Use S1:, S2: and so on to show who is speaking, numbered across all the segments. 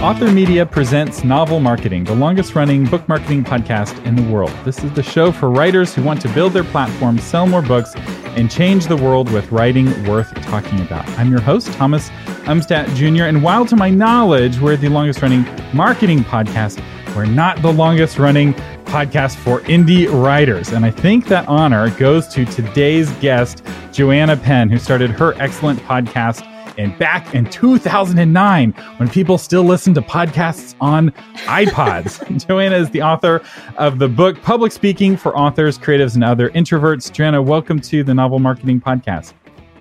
S1: Author Media presents Novel Marketing, the longest running book marketing podcast in the world. This is the show for writers who want to build their platform, sell more books, and change the world with writing worth talking about. I'm your host, Thomas Umstattd Jr., and while to my knowledge, we're the longest running marketing podcast, we're not the longest running podcast for indie writers. And I think that honor goes to today's guest, Joanna Penn, who started her excellent podcast and back in 2009 when people still listened to podcasts on iPods. Joanna is the author of the book Public Speaking for Authors, Creatives, and Other Introverts. Joanna, welcome to the Novel Marketing Podcast.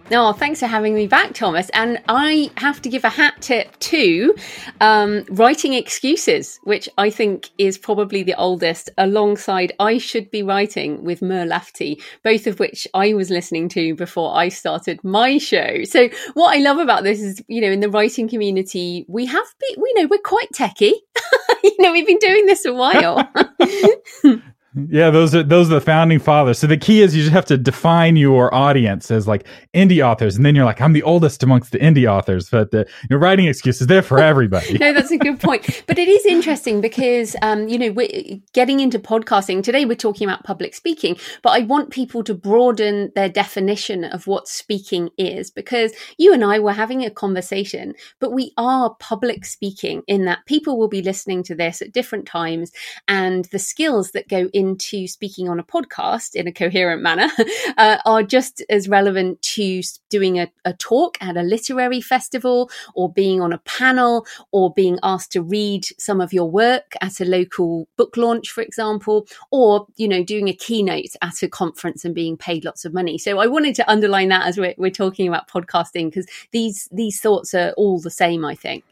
S2: Oh, thanks for having me back, Thomas. And I have to give a hat tip to um, writing excuses, which I think is probably the oldest, alongside I Should Be Writing with Mur Lafferty, both of which I was listening to before I started my show. So, what I love about this is, you know, in the writing community, we have, been, we know, we're quite techie. you know, we've been doing this a while.
S1: Yeah, those are those are the founding fathers. So the key is you just have to define your audience as like indie authors, and then you're like, I'm the oldest amongst the indie authors. But the you writing excuses there for everybody.
S2: no, that's a good point. But it is interesting because um, you know we're getting into podcasting today. We're talking about public speaking, but I want people to broaden their definition of what speaking is because you and I were having a conversation, but we are public speaking in that people will be listening to this at different times, and the skills that go in into speaking on a podcast in a coherent manner uh, are just as relevant to doing a, a talk at a literary festival or being on a panel or being asked to read some of your work at a local book launch, for example, or, you know, doing a keynote at a conference and being paid lots of money. So I wanted to underline that as we're, we're talking about podcasting because these, these thoughts are all the same, I think.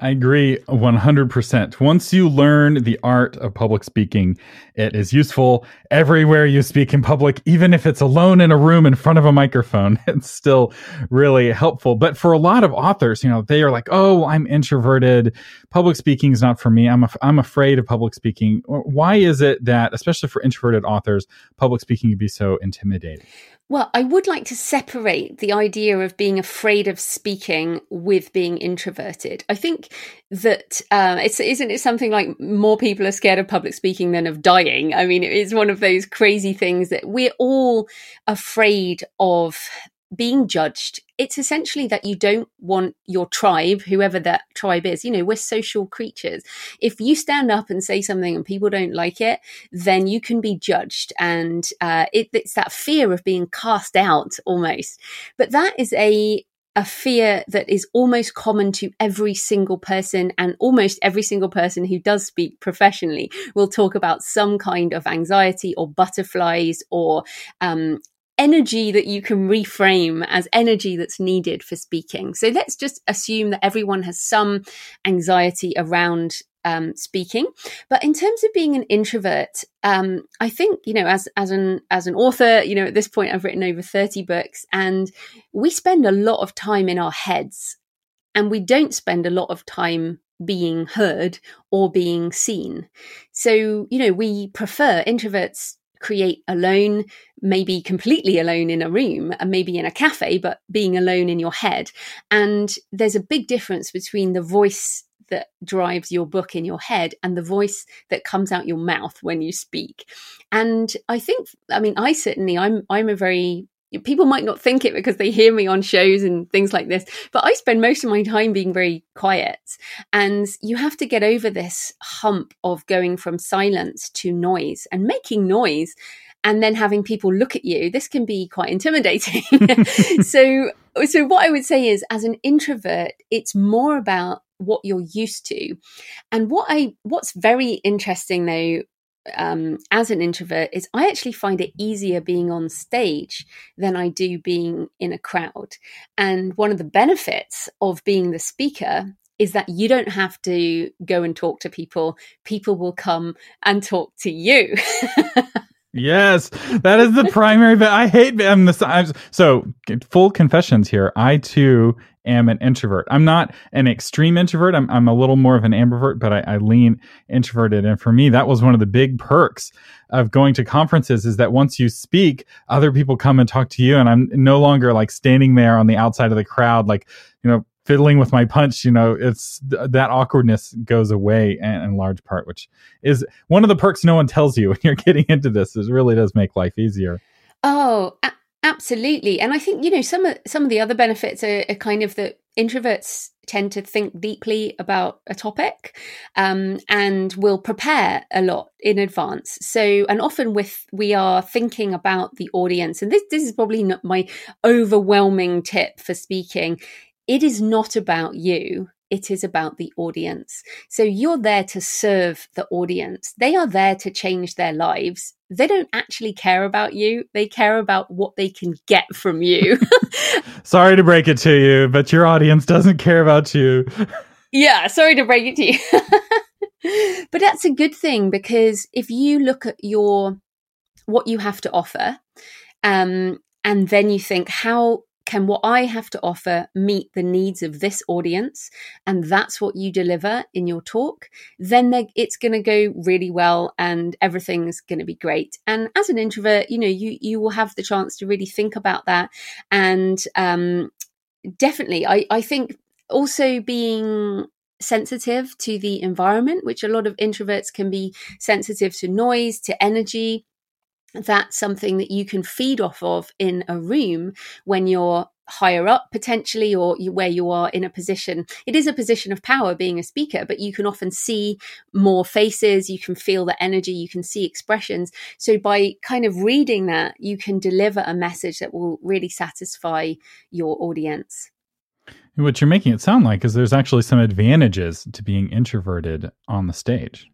S1: I agree 100%. Once you learn the art of public speaking, it is useful everywhere you speak in public, even if it's alone in a room in front of a microphone. It's still really helpful. But for a lot of authors, you know, they are like, oh, I'm introverted. Public speaking is not for me. I'm, af- I'm afraid of public speaking. Why is it that, especially for introverted authors, public speaking can be so intimidating?
S2: Well, I would like to separate the idea of being afraid of speaking with being introverted. I think that uh, it's isn't it something like more people are scared of public speaking than of dying. I mean, it's one of those crazy things that we're all afraid of being judged. It's essentially that you don't want your tribe whoever that tribe is you know we're social creatures. If you stand up and say something and people don't like it then you can be judged and uh, it, it's that fear of being cast out almost. But that is a a fear that is almost common to every single person and almost every single person who does speak professionally will talk about some kind of anxiety or butterflies or um, energy that you can reframe as energy that's needed for speaking. So let's just assume that everyone has some anxiety around um, speaking. But in terms of being an introvert, um, I think you know, as as an as an author, you know, at this point I've written over thirty books, and we spend a lot of time in our heads, and we don't spend a lot of time being heard or being seen. So you know, we prefer introverts create alone, maybe completely alone in a room and maybe in a cafe, but being alone in your head. And there's a big difference between the voice that drives your book in your head and the voice that comes out your mouth when you speak. And I think, I mean, I certainly, I'm, I'm a very people might not think it because they hear me on shows and things like this, but I spend most of my time being very quiet. And you have to get over this hump of going from silence to noise and making noise and then having people look at you. This can be quite intimidating. so, so what I would say is as an introvert, it's more about what you're used to. And what I what's very interesting though um, as an introvert is I actually find it easier being on stage than I do being in a crowd. And one of the benefits of being the speaker is that you don't have to go and talk to people. People will come and talk to you.
S1: yes, that is the primary. But I hate. I'm the. So full confessions here. I too am an introvert. I'm not an extreme introvert. I'm, I'm a little more of an ambivert, but I, I lean introverted. And for me, that was one of the big perks of going to conferences is that once you speak, other people come and talk to you. And I'm no longer like standing there on the outside of the crowd, like, you know, fiddling with my punch, you know, it's th- that awkwardness goes away in, in, large part, which is one of the perks no one tells you when you're getting into this. It really does make life easier.
S2: Oh, a- absolutely. And I think, you know, some of, some of the other benefits are, are kind of that introverts tend to think deeply about a topic um, and will prepare a lot in advance so and often with we are thinking about the audience and this this is probably not my overwhelming tip for speaking it is not about you it is about the audience. So you're there to serve the audience. They are there to change their lives. They don't actually care about you. They care about what they can get from you.
S1: sorry to break it to you, but your audience doesn't care about you.
S2: yeah, sorry to break it to you. but that's a good thing because if you look at your what you have to offer um, and then you think how can what I have to offer meet the needs of this audience? And that's what you deliver in your talk, then it's going to go really well and everything's going to be great. And as an introvert, you know, you, you will have the chance to really think about that. And um, definitely, I, I think also being sensitive to the environment, which a lot of introverts can be sensitive to noise, to energy that's something that you can feed off of in a room when you're higher up potentially or where you are in a position. It is a position of power being a speaker but you can often see more faces you can feel the energy you can see expressions. So by kind of reading that you can deliver a message that will really satisfy your audience.
S1: What you're making it sound like is there's actually some advantages to being introverted on the stage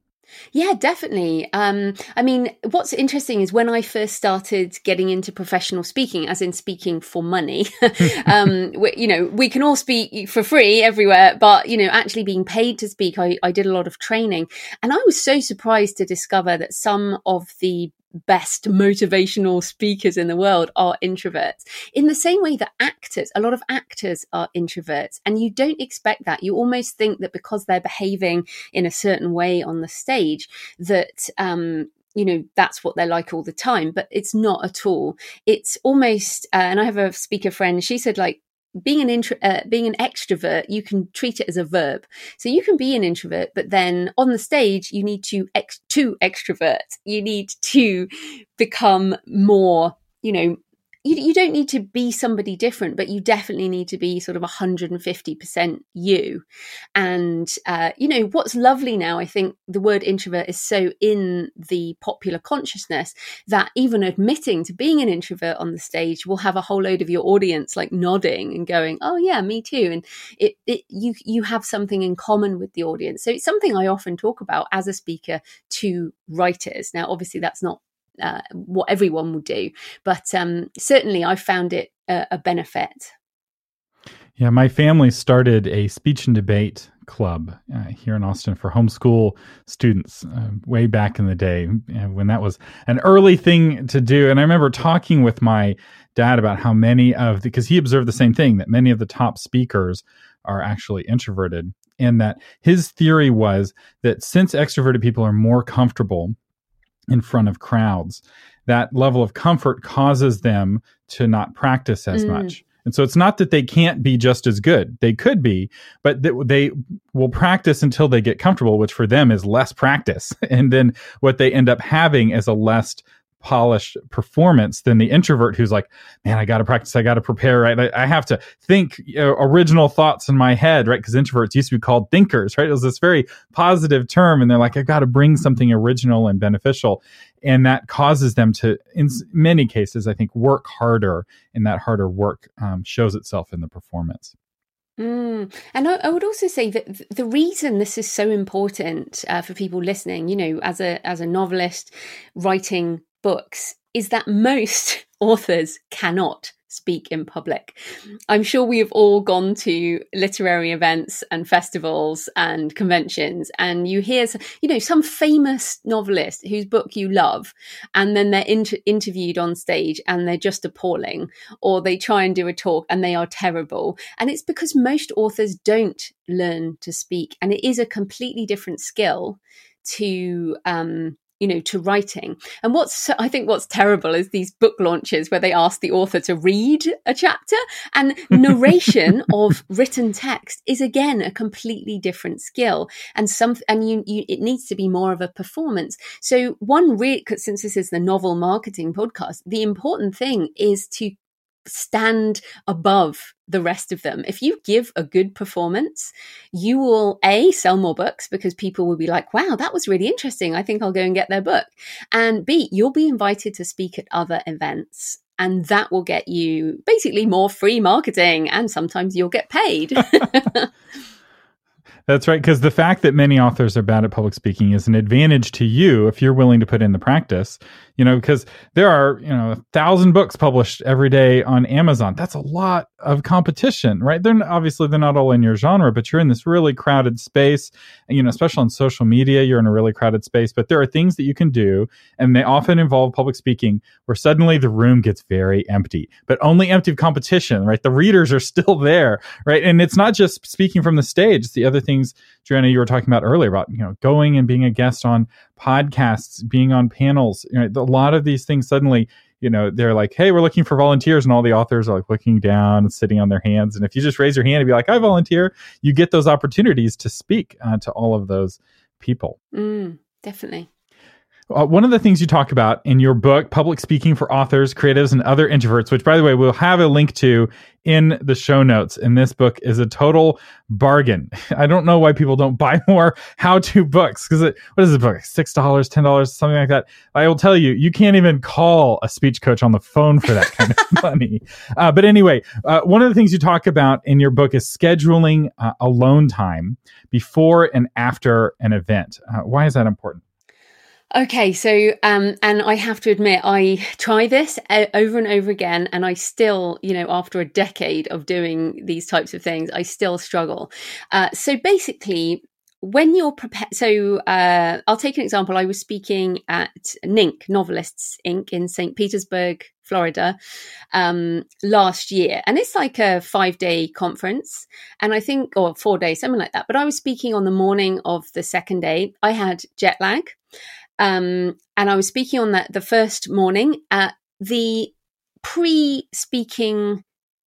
S2: yeah, definitely. Um, I mean, what's interesting is when I first started getting into professional speaking, as in speaking for money, um, we, you know, we can all speak for free everywhere, but, you know, actually being paid to speak, I, I did a lot of training. And I was so surprised to discover that some of the best motivational speakers in the world are introverts. In the same way that actors, a lot of actors are introverts, and you don't expect that. You almost think that because they're behaving in a certain way on the stage, that um, you know that's what they're like all the time but it's not at all it's almost uh, and i have a speaker friend she said like being an intro, uh, being an extrovert, you can treat it as a verb. So you can be an introvert, but then on the stage, you need to ex- to extrovert. You need to become more, you know, you, you don't need to be somebody different, but you definitely need to be sort of 150% you. And, uh, you know, what's lovely now, I think the word introvert is so in the popular consciousness that even admitting to being an introvert on the stage will have a whole load of your audience like nodding and going, oh, yeah, me too. And it, it you, you have something in common with the audience. So it's something I often talk about as a speaker to writers. Now, obviously, that's not uh, what everyone will do. But um, certainly, I found it a, a benefit.
S1: Yeah, my family started a speech and debate club uh, here in Austin for homeschool students uh, way back in the day when that was an early thing to do. And I remember talking with my dad about how many of because he observed the same thing that many of the top speakers are actually introverted and that his theory was that since extroverted people are more comfortable in front of crowds. That level of comfort causes them to not practice as mm. much. And so it's not that they can't be just as good. They could be, but they will practice until they get comfortable, which for them is less practice. And then what they end up having is a less polished performance than the introvert who's like, man, I got to practice. I got to prepare. Right. I, I have to think original thoughts in my head. Right. Because introverts used to be called thinkers. Right. It was this very positive term. And they're like, I've got to bring something original and beneficial. And that causes them to, in many cases, I think, work harder. And that harder work um, shows itself in the performance.
S2: Mm. And I, I, would also say that the reason this is so important uh, for people listening, you know, as a as a novelist writing books is that most authors cannot speak in public. I'm sure we have all gone to literary events and festivals and conventions, and you hear, you know, some famous novelist whose book you love, and then they're inter- interviewed on stage and they're just appalling, or they try and do a talk and they are terrible. And it's because most authors don't learn to speak, and it is a completely different skill to um, you know, to writing. And what's, I think what's terrible is these book launches where they ask the author to read a chapter and narration of written text is again a completely different skill and some, and you, you it needs to be more of a performance. So one real, since this is the novel marketing podcast, the important thing is to stand above the rest of them. If you give a good performance, you will A, sell more books because people will be like, wow, that was really interesting. I think I'll go and get their book. And B, you'll be invited to speak at other events. And that will get you basically more free marketing. And sometimes you'll get paid.
S1: That's right. Because the fact that many authors are bad at public speaking is an advantage to you if you're willing to put in the practice. You know, because there are, you know, a thousand books published every day on Amazon. That's a lot of competition, right? They're obviously they're not all in your genre, but you're in this really crowded space. You know, especially on social media, you're in a really crowded space. But there are things that you can do, and they often involve public speaking, where suddenly the room gets very empty, but only empty of competition, right? The readers are still there, right? And it's not just speaking from the stage; it's the other things, Joanna, you were talking about earlier about you know going and being a guest on podcasts, being on panels. You know, a lot of these things suddenly you know they're like hey we're looking for volunteers and all the authors are like looking down and sitting on their hands and if you just raise your hand and be like i volunteer you get those opportunities to speak uh, to all of those people
S2: mm, definitely
S1: uh, one of the things you talk about in your book, Public Speaking for Authors, Creatives, and Other Introverts, which, by the way, we'll have a link to in the show notes. And this book is a total bargain. I don't know why people don't buy more how to books because what is the book? $6, $10, something like that. I will tell you, you can't even call a speech coach on the phone for that kind of money. Uh, but anyway, uh, one of the things you talk about in your book is scheduling uh, alone time before and after an event. Uh, why is that important?
S2: Okay, so um, and I have to admit, I try this uh, over and over again, and I still, you know, after a decade of doing these types of things, I still struggle. Uh, so basically, when you're prepared, so uh, I'll take an example. I was speaking at NINC Novelists Inc. in St. Petersburg, Florida, um, last year, and it's like a five day conference, and I think or four days, something like that. But I was speaking on the morning of the second day. I had jet lag. Um, and I was speaking on that the first morning. at the pre-speaking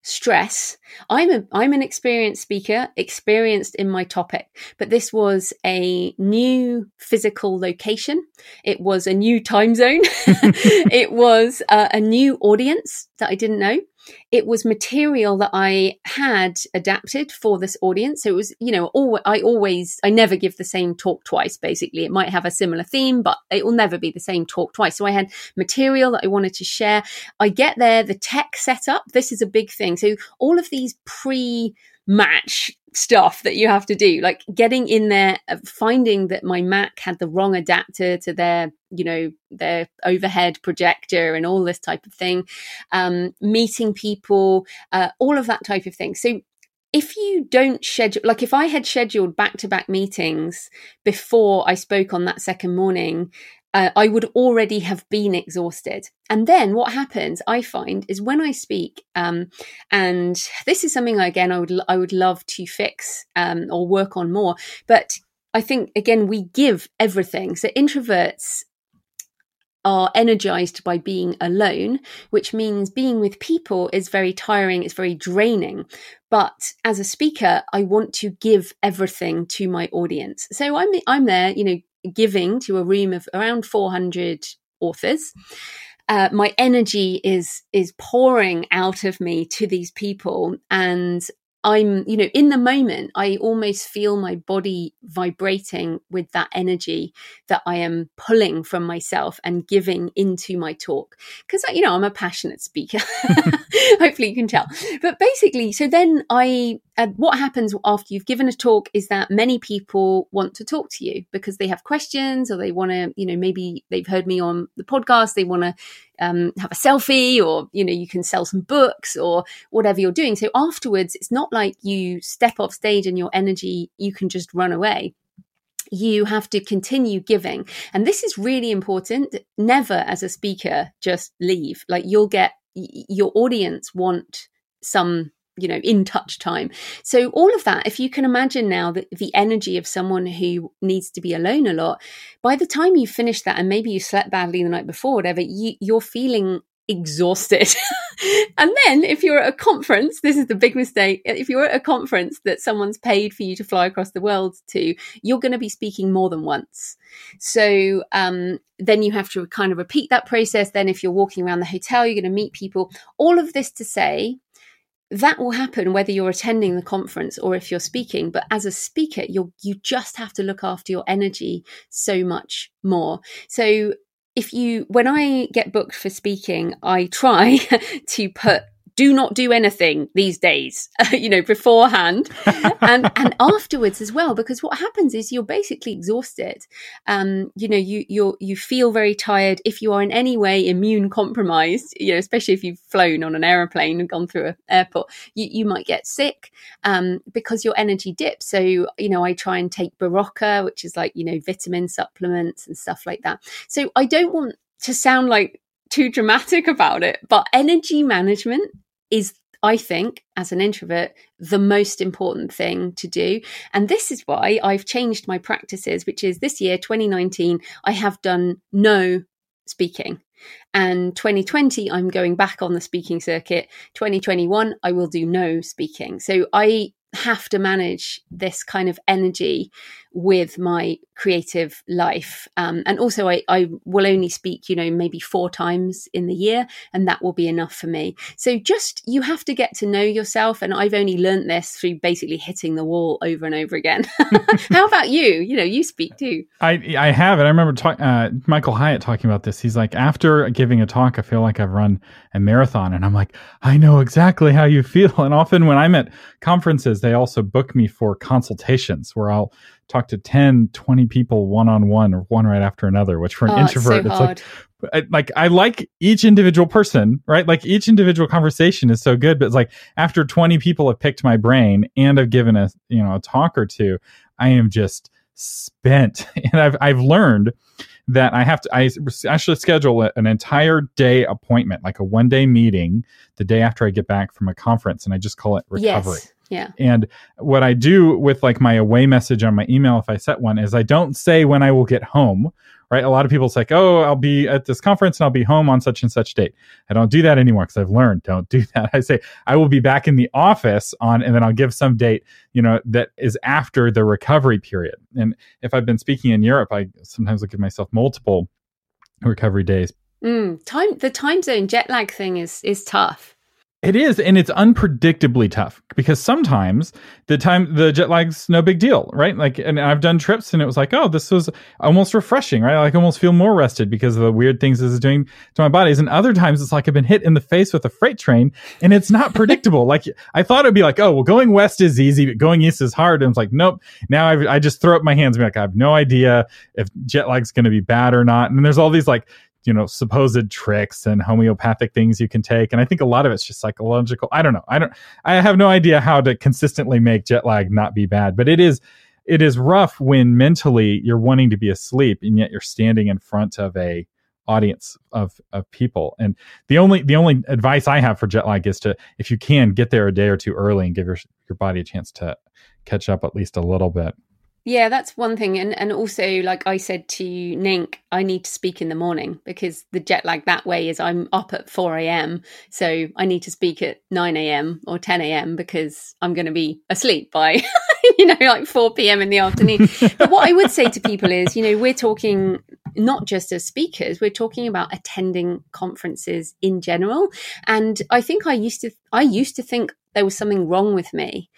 S2: stress. I'm a i'm an experienced speaker experienced in my topic but this was a new physical location. It was a new time zone. It was uh, a new audience that i didn't know it was material that I had adapted for this audience. So it was, you know, all, I always, I never give the same talk twice, basically. It might have a similar theme, but it will never be the same talk twice. So I had material that I wanted to share. I get there, the tech setup, this is a big thing. So all of these pre match stuff that you have to do. Like getting in there uh, finding that my mac had the wrong adapter to their you know their overhead projector and all this type of thing um, meeting people uh, all of that type of thing. So if you don't schedule like if i had scheduled back to back meetings before i spoke on that second morning uh, I would already have been exhausted. And then what happens, I find, is when I speak, um, and this is something again I would I would love to fix um, or work on more. But I think again we give everything. So introverts are energized by being alone, which means being with people is very tiring, it's very draining. But as a speaker, I want to give everything to my audience. So I'm I'm there, you know, giving to a room of around 400 authors. Uh, my energy is is pouring out of me to these people and I'm, you know, in the moment, I almost feel my body vibrating with that energy that I am pulling from myself and giving into my talk. Because, you know, I'm a passionate speaker. Hopefully you can tell. But basically, so then I, uh, what happens after you've given a talk is that many people want to talk to you because they have questions or they want to, you know, maybe they've heard me on the podcast, they want to um, have a selfie or you know you can sell some books or whatever you're doing. So afterwards it's not like you step off stage and your energy you can just run away. You have to continue giving. And this is really important. Never as a speaker just leave. Like you'll get your audience want some you know in touch time so all of that if you can imagine now that the energy of someone who needs to be alone a lot by the time you finish that and maybe you slept badly the night before whatever you, you're feeling exhausted. and then if you're at a conference, this is the big mistake. If you're at a conference that someone's paid for you to fly across the world to, you're going to be speaking more than once. So um, then you have to kind of repeat that process. Then if you're walking around the hotel, you're going to meet people. All of this to say that will happen whether you're attending the conference or if you're speaking but as a speaker you you just have to look after your energy so much more. So if you when i get booked for speaking i try to put do not do anything these days, you know, beforehand and and afterwards as well, because what happens is you're basically exhausted. Um, you know, you you you feel very tired. If you are in any way immune compromised, you know, especially if you've flown on an aeroplane and gone through an airport, you, you might get sick um, because your energy dips. So, you know, I try and take Berocca, which is like, you know, vitamin supplements and stuff like that. So I don't want to sound like too dramatic about it, but energy management is I think, as an introvert, the most important thing to do. And this is why I've changed my practices, which is this year, 2019, I have done no speaking. And 2020, I'm going back on the speaking circuit. 2021, I will do no speaking. So I have to manage this kind of energy with my creative life. Um, and also, I, I will only speak, you know, maybe four times in the year, and that will be enough for me. So, just you have to get to know yourself. And I've only learned this through basically hitting the wall over and over again. How about you? You know, you speak too.
S1: I, I have it. I remember talk, uh, Michael Hyatt talking about this. He's like, after giving a talk, I feel like I've run a marathon. And I'm like, I know exactly how you feel. And often when I'm at conferences, they also book me for consultations where I'll talk to 10 20 people one on one or one right after another which for an oh, introvert it's, so it's like like I like each individual person, right? Like each individual conversation is so good, but it's like after 20 people have picked my brain and I've given a, you know, a talk or two, I am just spent. And I've I've learned that I have to I actually schedule an entire day appointment, like a one day meeting the day after I get back from a conference and I just call it recovery.
S2: Yes. Yeah.
S1: And what I do with like my away message on my email, if I set one, is I don't say when I will get home. Right. A lot of people say, "Oh, I'll be at this conference and I'll be home on such and such date." I don't do that anymore because I've learned don't do that. I say I will be back in the office on, and then I'll give some date, you know, that is after the recovery period. And if I've been speaking in Europe, I sometimes will give myself multiple recovery days.
S2: Mm, time the time zone jet lag thing is is tough.
S1: It is, and it's unpredictably tough because sometimes the time the jet lag's no big deal, right? Like, and I've done trips and it was like, oh, this was almost refreshing, right? Like, almost feel more rested because of the weird things this is doing to my bodies. And other times it's like I've been hit in the face with a freight train and it's not predictable. like, I thought it'd be like, oh, well, going west is easy, but going east is hard. And it's like, nope. Now I've, I just throw up my hands and be like, I have no idea if jet lag's going to be bad or not. And there's all these like you know supposed tricks and homeopathic things you can take. And i think a lot of it's just psychological. I don't know. I don't i have no idea how to consistently make jet lag not be bad but it is it is rough when mentally you're wanting to be asleep and yet you're standing in front of a audience of of people. And the only the only advice i have for jet lag is to if you can get there a day or two early and give your your body a chance to catch up at least a little bit
S2: yeah, that's one thing. And and also like I said to NINC, I need to speak in the morning because the jet lag that way is I'm up at four AM. So I need to speak at nine AM or ten AM because I'm gonna be asleep by you know, like four PM in the afternoon. but what I would say to people is, you know, we're talking not just as speakers, we're talking about attending conferences in general. And I think I used to I used to think there was something wrong with me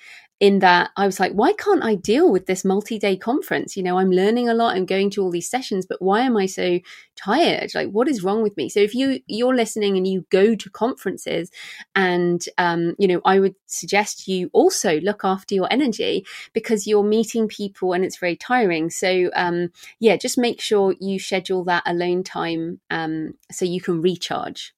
S2: in that I was like, why can't I deal with this multi day conference? You know, I'm learning a lot, I'm going to all these sessions, but why am I so tired? Like, what is wrong with me? So if you you're listening and you go to conferences, and um, you know, I would suggest you also look after your energy because you're meeting people and it's very tiring. So um, yeah, just make sure you schedule that alone time um, so you can recharge.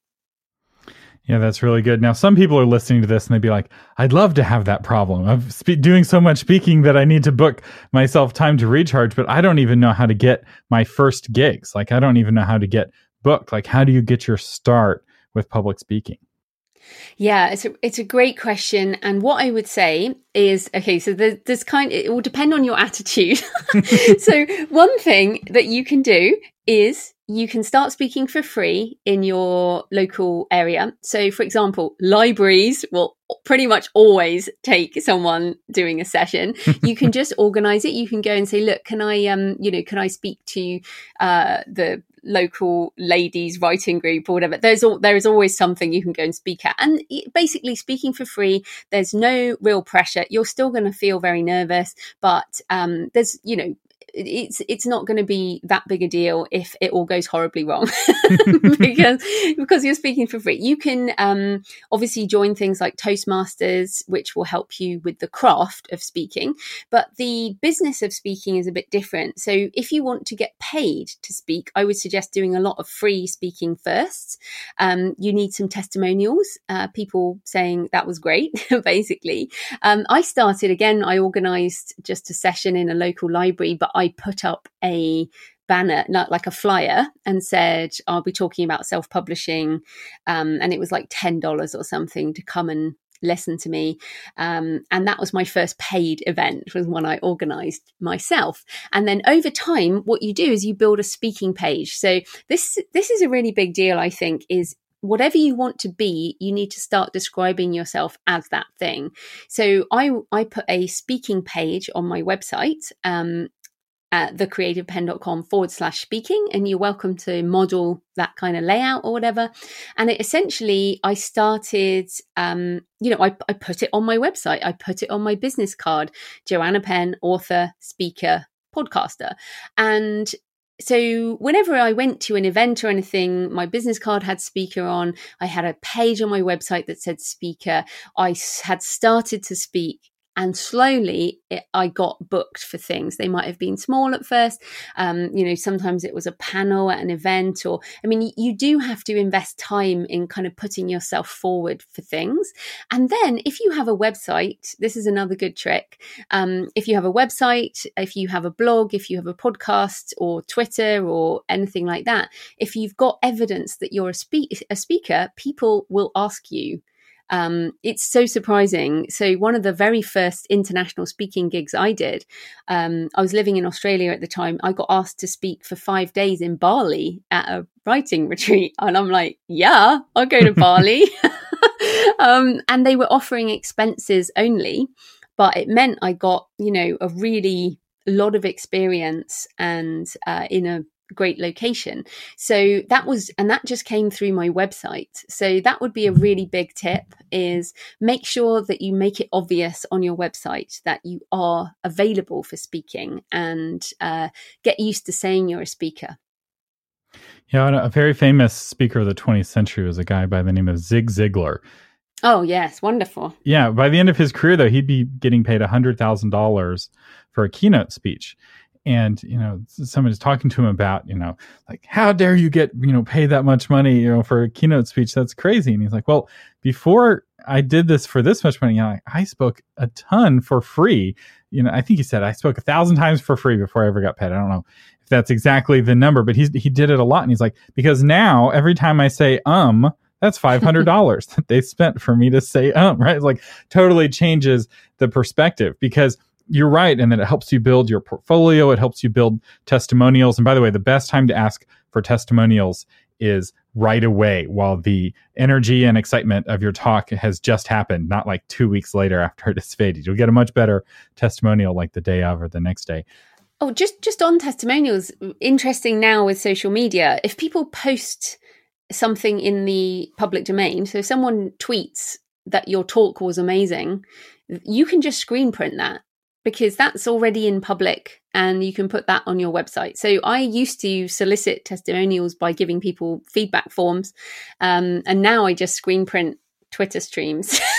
S1: Yeah, that's really good. Now, some people are listening to this and they'd be like, I'd love to have that problem of spe- doing so much speaking that I need to book myself time to recharge, but I don't even know how to get my first gigs. Like, I don't even know how to get booked. Like, how do you get your start with public speaking?
S2: Yeah, it's a it's a great question, and what I would say is okay. So there's, there's kind. It will depend on your attitude. so one thing that you can do is you can start speaking for free in your local area. So, for example, libraries will pretty much always take someone doing a session. you can just organize it. You can go and say, "Look, can I, um, you know, can I speak to uh, the local ladies writing group or whatever there's all there is always something you can go and speak at. And basically speaking for free there's no real pressure. You're still going to feel very nervous but um, there's you know it's it's not going to be that big a deal if it all goes horribly wrong because because you're speaking for free. You can um, obviously join things like Toastmasters, which will help you with the craft of speaking, but the business of speaking is a bit different. So if you want to get paid to speak, I would suggest doing a lot of free speaking first. Um, you need some testimonials, uh, people saying that was great, basically. Um, I started again. I organised just a session in a local library, but I put up a banner, not like a flyer, and said, I'll be talking about self publishing. Um, and it was like $10 or something to come and listen to me um, and that was my first paid event was one i organized myself and then over time what you do is you build a speaking page so this this is a really big deal i think is whatever you want to be, you need to start describing yourself as that thing. So I I put a speaking page on my website, um, at thecreativepenn.com forward slash speaking and you're welcome to model that kind of layout or whatever and it essentially i started um, you know I, I put it on my website i put it on my business card joanna penn author speaker podcaster and so whenever I went to an event or anything, my business card had speaker on. I had a page on my website that said speaker. I had started to speak and slowly it, I got booked for things. They might have been small at first. Um, you know, sometimes it was a panel at an event, or I mean, you do have to invest time in kind of putting yourself forward for things. And then if you have a website, this is another good trick. Um, if you have a website, if you have a blog, if you have a podcast or Twitter or anything like that, if you've got evidence that you're a, spe- a speaker, people will ask you um, it's so surprising. So, one of the very first international speaking gigs I did, um, I was living in Australia at the time. I got asked to speak for five days in Bali at a writing retreat. And I'm like, yeah, I'll go to Bali. um, and they were offering expenses only, but it meant I got, you know, a really lot of experience and uh, in a great location. So that was, and that just came through my website. So that would be a really big tip is make sure that you make it obvious on your website that you are available for speaking and uh, get used to saying you're a speaker.
S1: Yeah, a very famous speaker of the 20th century was a guy by the name of Zig Ziglar.
S2: Oh, yes, wonderful.
S1: Yeah, by the end of his career, though, he'd be getting paid $100,000 for a keynote speech and you know somebody's talking to him about you know like how dare you get you know pay that much money you know for a keynote speech? That's crazy. And he's like well before i did this for this much money know, i spoke a ton for free. You know i think he said i spoke a thousand times for free before i ever got paid. I don't know if that's exactly the number but he's he did it a lot and he's like because now every time i say um that's $500 that they spent for me to say um right? It's like totally changes the perspective because you're right and that it helps you build your portfolio it helps you build testimonials. And by the way the best time to ask for testimonials is right away while the energy and excitement of your talk has just happened not like two weeks later after it has faded. You'll get a much better testimonial like the day of or the next day.
S2: Oh just just on testimonials interesting now with social media if people post something in the public domain so if someone tweets that your talk was amazing you can just screen print that because that's already in public and you can put that on your website. So I used to solicit testimonials by giving people feedback forms, um, and now I just screen print Twitter streams.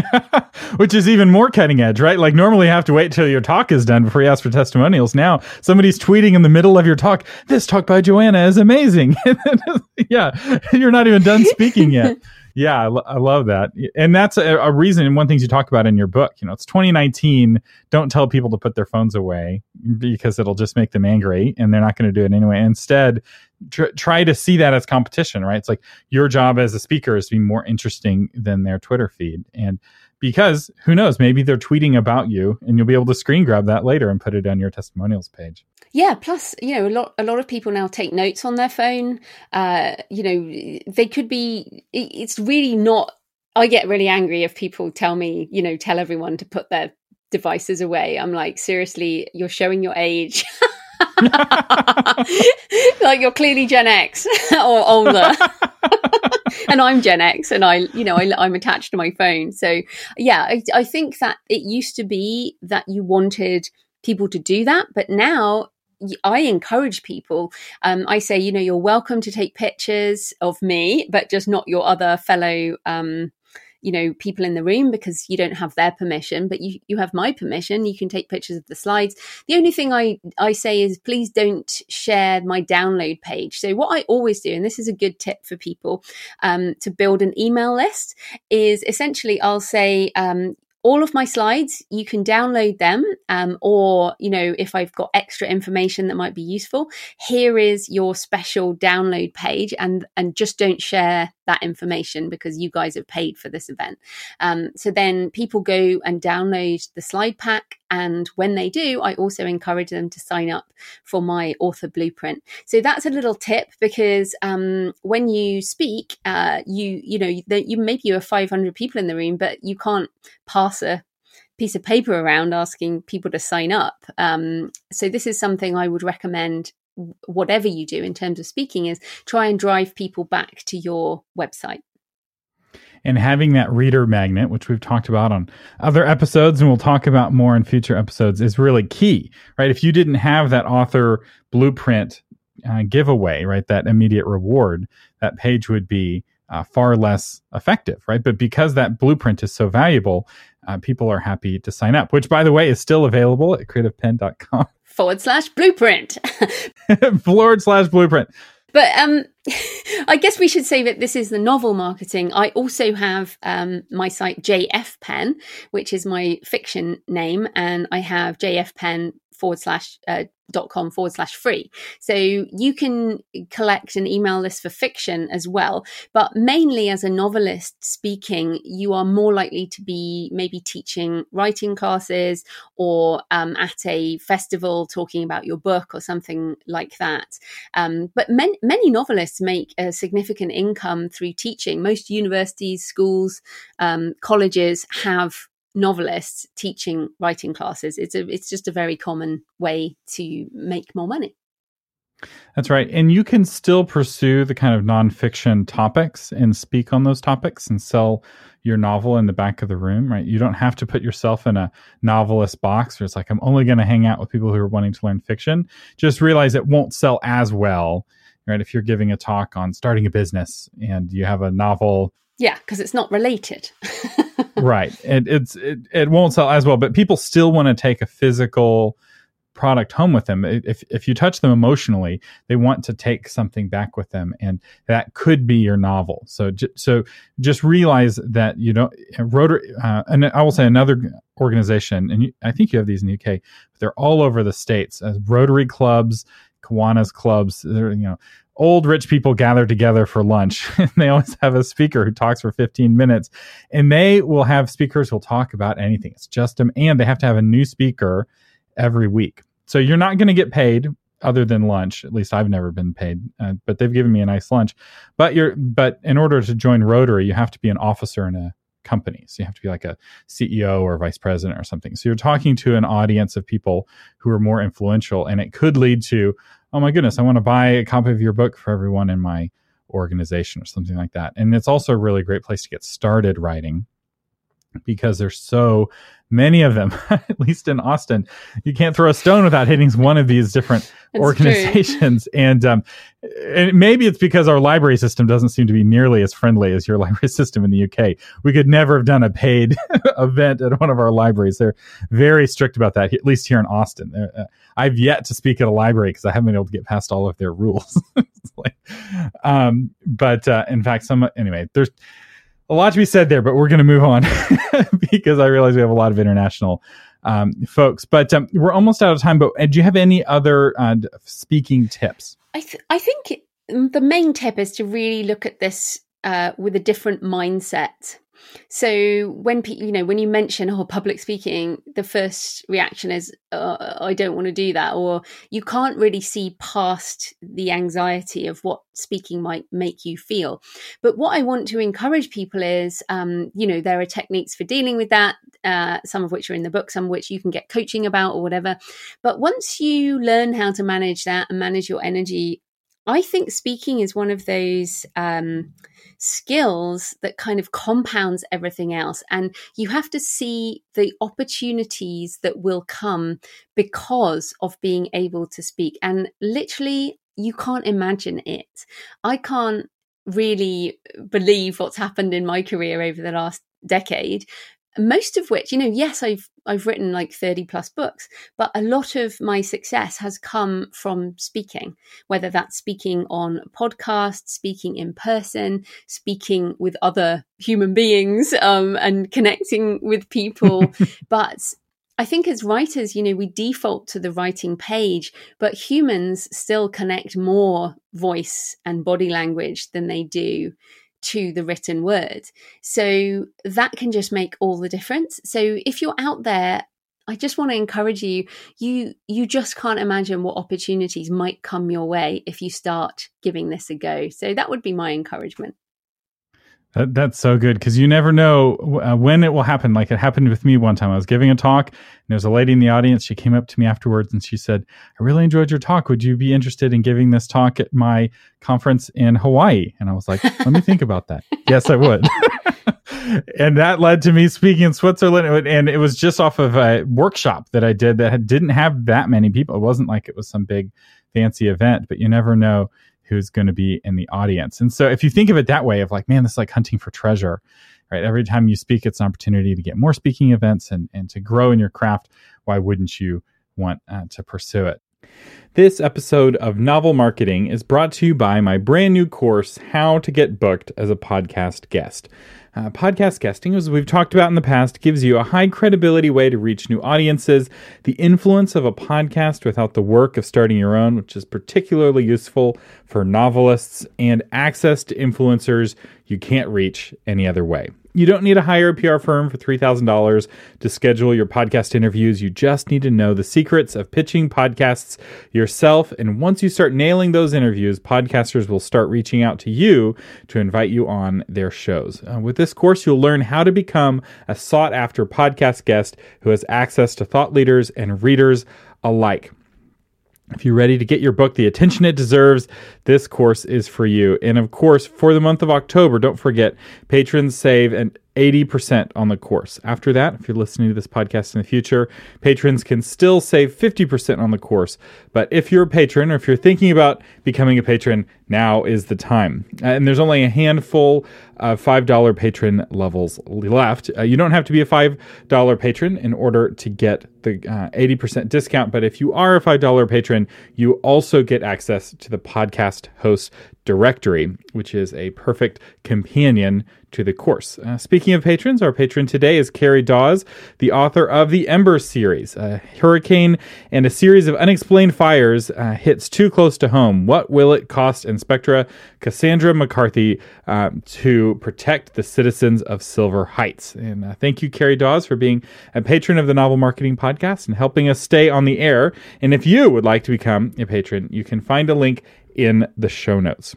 S1: Which is even more cutting edge, right? Like normally you have to wait till your talk is done before you ask for testimonials. Now somebody's tweeting in the middle of your talk, this talk by Joanna is amazing. yeah, you're not even done speaking yet. Yeah, I, lo- I, love that, and that's a, a, reason. And one things you talk about in your book, you know, it's 2019. Don't tell people to put their phones away because it'll just make them angry, and they're not going to do it anyway. Instead, tr- try to see that as competition, right? It's like your job as a speaker is to be more interesting than their Twitter feed. And because who knows, maybe they're tweeting about you and you'll be able to screen grab that later and put it on your testimonials page.
S2: Yeah, plus, you know, a lot a lot of people now take notes on their phone. Uh, you know, they could be it's really not I get really angry if people tell me, you know, tell everyone to put their devices away. I'm like, seriously, you're showing your age. like you're clearly Gen X or older. and I'm Gen X and I, you know, I, am attached to my phone. So yeah, I, I think that it used to be that you wanted people to do that, but now I encourage people. Um, I say, you know, you're welcome to take pictures of me, but just not your other fellow um, you know people in the room because you don't have their permission but you you have my permission. You can take pictures of the slides. The only thing i i say is please don't share my download page. So what i always do and this is a good tip for people um, to build an email list is essentially i'll say um, all of my slides you can download them um, or you know if i've got extra information that might be useful here is your special download page and and just don't share that information because you guys have paid for this event. Um, so then people go and download the slide pack and when they do i also encourage them to sign up for my author blueprint. So that's a little tip because um, when you speak uh, you you know you maybe you have 500 people in the room but you can't pass a piece of paper around asking people to sign up um, so this is something i would recommend whatever you do in terms of speaking is try and drive people back to your website
S1: and having that reader magnet, which we've talked about on other episodes and we'll talk about more in future episodes, is really key, right? If you didn't have that author blueprint uh, giveaway, right, that immediate reward, that page would be uh, far less effective, right? But because that blueprint is so valuable, uh, people are happy to sign up, which, by the way, is still available at creativepenn.com
S2: forward slash blueprint.
S1: forward slash blueprint.
S2: But um, I guess we should say that this is the novel marketing. I also have um, my site JF Penn, which is my fiction name, and I have JF Penn forward slash uh, dot com forward slash free. So you can collect an email list for fiction as well. But mainly as a novelist speaking, you are more likely to be maybe teaching writing classes or um, at a festival talking about your book or something like that. Um, but men- many novelists make a significant income through teaching. Most universities, schools, um, colleges have novelists teaching writing classes. It's a it's just a very common way to make more money.
S1: That's right. And you can still pursue the kind of nonfiction topics and speak on those topics and sell your novel in the back of the room, right? You don't have to put yourself in a novelist box where it's like, I'm only going to hang out with people who are wanting to learn fiction. Just realize it won't sell as well, right? If you're giving a talk on starting a business and you have a novel.
S2: Yeah, because it's not related.
S1: right. It, it's it, it won't sell as well, but people still want to take a physical product home with them. If if you touch them emotionally, they want to take something back with them, and that could be your novel. So so just realize that you know Rotary, uh, and I will say another organization, and you, I think you have these in the UK. But they're all over the states as Rotary clubs, Kiwanis clubs. They're, you know old rich people gather together for lunch. And they always have a speaker who talks for 15 minutes. And they will have speakers who'll talk about anything. It's just them and they have to have a new speaker every week. So you're not going to get paid other than lunch. At least i've never been paid uh, but they've given me a nice lunch. But you're but in order to join rotary you have to be an officer in a company. So you have to be like a ceo or vice president or something. So you're talking to an audience of people who are more influential and it could lead to oh my goodness, I want to buy a copy of your book for everyone in my organization or something like that. And it's also a really great place to get started writing because there's so many of them, at least in Austin. You can't throw a stone without hitting one of these different organizations. And, um, and maybe it's because our library system doesn't seem to be nearly as friendly as your library system in the UK. We could never have done a paid event at one of our libraries. They're very strict about that, at least here in Austin. Uh, I've yet to speak at a library because I haven't been able to get past all of their rules. like, um, but uh, in fact, some anyway, there's a lot to be said there, but we're going to move on because I realize we have a lot of international um, folks. But um, we're almost out of time. But uh, do you have any other uh, speaking tips?
S2: I th- I think the main tip is to really look at this uh, with a different mindset. So when people, you know, when you mention oh public speaking, the first reaction is uh, I don't want to do that, or you can't really see past the anxiety of what speaking might make you feel. But what I want to encourage people is, um, you know, there are techniques for dealing with that. Uh, some of which are in the book, some of which you can get coaching about or whatever. But once you learn how to manage that and manage your energy, I think speaking is one of those. Um, skills that kind of compounds everything else. And you have to see the opportunities that will come because of being able to speak. And literally, you can't imagine it. I can't really believe what's happened in my career over the last decade most of which you know yes i've i've written like 30 plus books but a lot of my success has come from speaking whether that's speaking on podcasts speaking in person speaking with other human beings um, and connecting with people. But I think as writers, you know, we default to the writing page, but humans still connect more voice and body language than they do to the written word. So that can just make all the difference. So if you're out there, I just want to encourage you you you just can't imagine what opportunities might come your way if you start giving this a go. So that would be my encouragement.
S1: That, that's so good because you never know uh, when it will happen. Like it happened with me one time. I was giving a talk, and there's a lady in the audience. She came up to me afterwards and she said, "I really enjoyed your talk. Would you be interested in giving this talk at my conference in Hawaii?" And I was like, "Let me think about that." yes, I would. and that led to me speaking in Switzerland, and it was just off of a workshop that I did that didn't have that many people. It wasn't like it was some big fancy event, but you never know who's going to be in the audience. And so if you think of it that way of like, man, this is like hunting for treasure, right? Every time you speak, it's an opportunity to get more speaking events and, and to grow in your craft. Why wouldn't you want uh, to pursue it? This episode of Novel Marketing is brought to you by my brand new course, How to Get Booked as a Podcast Guest. Uh, podcast guesting, as we've talked about in the past, gives you a high credibility way to reach new audiences, the influence of a podcast without the work of starting your own, which is particularly useful for novelists, and access to influencers you can't reach any other way. You don't need to hire a PR firm for $3,000 to schedule your podcast interviews. You just need to know the secrets of pitching podcasts yourself. And once you start nailing those interviews, podcasters will start reaching out to you to invite you on their shows. Uh, with this course, you'll learn how to become a sought after podcast guest who has access to thought leaders and readers alike. If you're ready to get your book the attention it deserves, this course is for you. And of course, for the month of October, don't forget, patrons save an 80% on the course. After that, if you're listening to this podcast in the future, patrons can still save 50% on the course. But if you're a patron or if you're thinking about becoming a patron, now is the time. Uh, and there's only a handful of $5 patron levels left. Uh, you don't have to be a $5 patron in order to get the uh, 80% discount. But if you are a $5 patron, you also get access to the podcast host directory, which is a perfect companion to the course. Uh, speaking of patrons, our patron today is Carrie Dawes, the author of the Ember series. A hurricane and a series of unexplained fires uh, hits too close to home. What will it cost Inspectra Cassandra McCarthy um, to protect the citizens of Silver Heights? And uh, thank you, Carrie Dawes, for being a patron of the Novel Marketing Podcast and helping us stay on the air. And if you would like to become a patron, you can find a link in the show notes.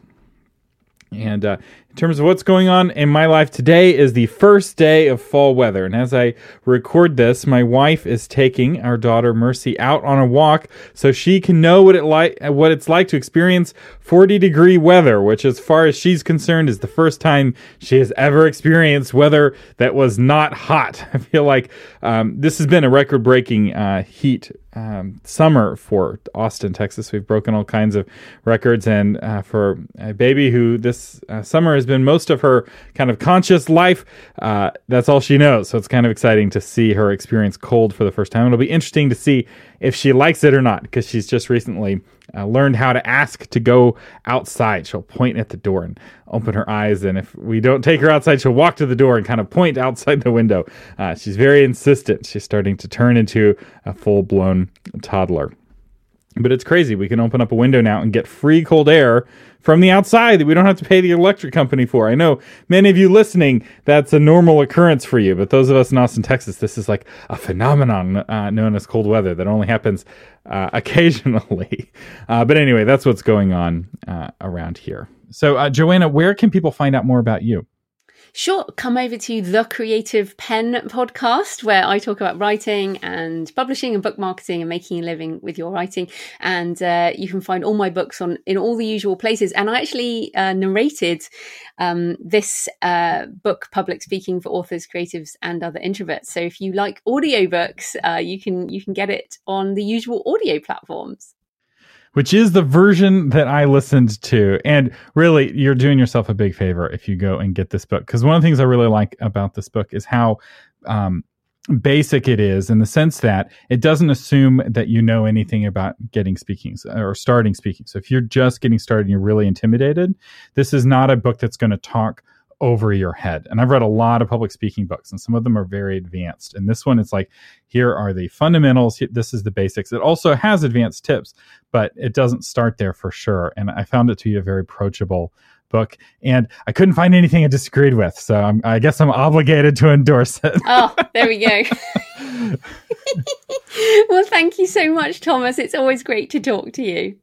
S1: And uh, in terms of what's going on in my life today is the first day of fall weather. And as I record this, my wife is taking our daughter Mercy out on a walk so she can know what it like what it's like to experience 40 degree weather, which as far as she's concerned is the first time she has ever experienced weather that was not hot. I feel like um, this has been a record breaking uh, heat um, summer for Austin, Texas. We've broken all kinds of records, and uh, for a baby who this uh, summer has been most of her kind of conscious life, uh, that's all she knows. So it's kind of exciting to see her experience cold for the first time. It'll be interesting to see if she likes it or not, because she's just recently uh, learned how to ask to go outside. She'll point at the door and open her eyes. And if we don't take her outside, she'll walk to the door and kind of point outside the window. Uh, she's very insistent. She's starting to turn into a full blown toddler. But it's crazy. We can open up a window now and get free cold air from the outside that we don't have to pay the electric company for. I know many of you listening, that's a normal occurrence for you, but those of us in Austin, Texas, this is like a phenomenon uh, known as cold weather that only happens uh, occasionally. Uh, but anyway, that's what's going on uh, around here. So, uh, Joanna, where can people find out more about you?
S2: Sure, come over to the Creative Penn podcast where I talk about writing and publishing and book marketing and making a living with your writing. And uh, you can find all my books on in all the usual places. And I actually uh, narrated um, this uh, book, Public Speaking for Authors, Creatives, and Other Introverts. So if you like audiobooks, uh, you can you can get it on the usual audio platforms
S1: which is the version that I listened to. And really, you're doing yourself a big favor if you go and get this book. Because one of the things I really like about this book is how um, basic it is in the sense that it doesn't assume that you know anything about getting speaking or starting speaking. So if you're just getting started and you're really intimidated, this is not a book that's going to talk over your head. And I've read a lot of public speaking books, and some of them are very advanced. And this one, it's like, here are the fundamentals. This is the basics. It also has advanced tips, but it doesn't start there for sure. And I found it to be a very approachable book, and I couldn't find anything I disagreed with. So I'm, i guess I'm obligated to endorse it.
S2: oh, there we go. well, thank you so much, Thomas. It's always great to talk to you.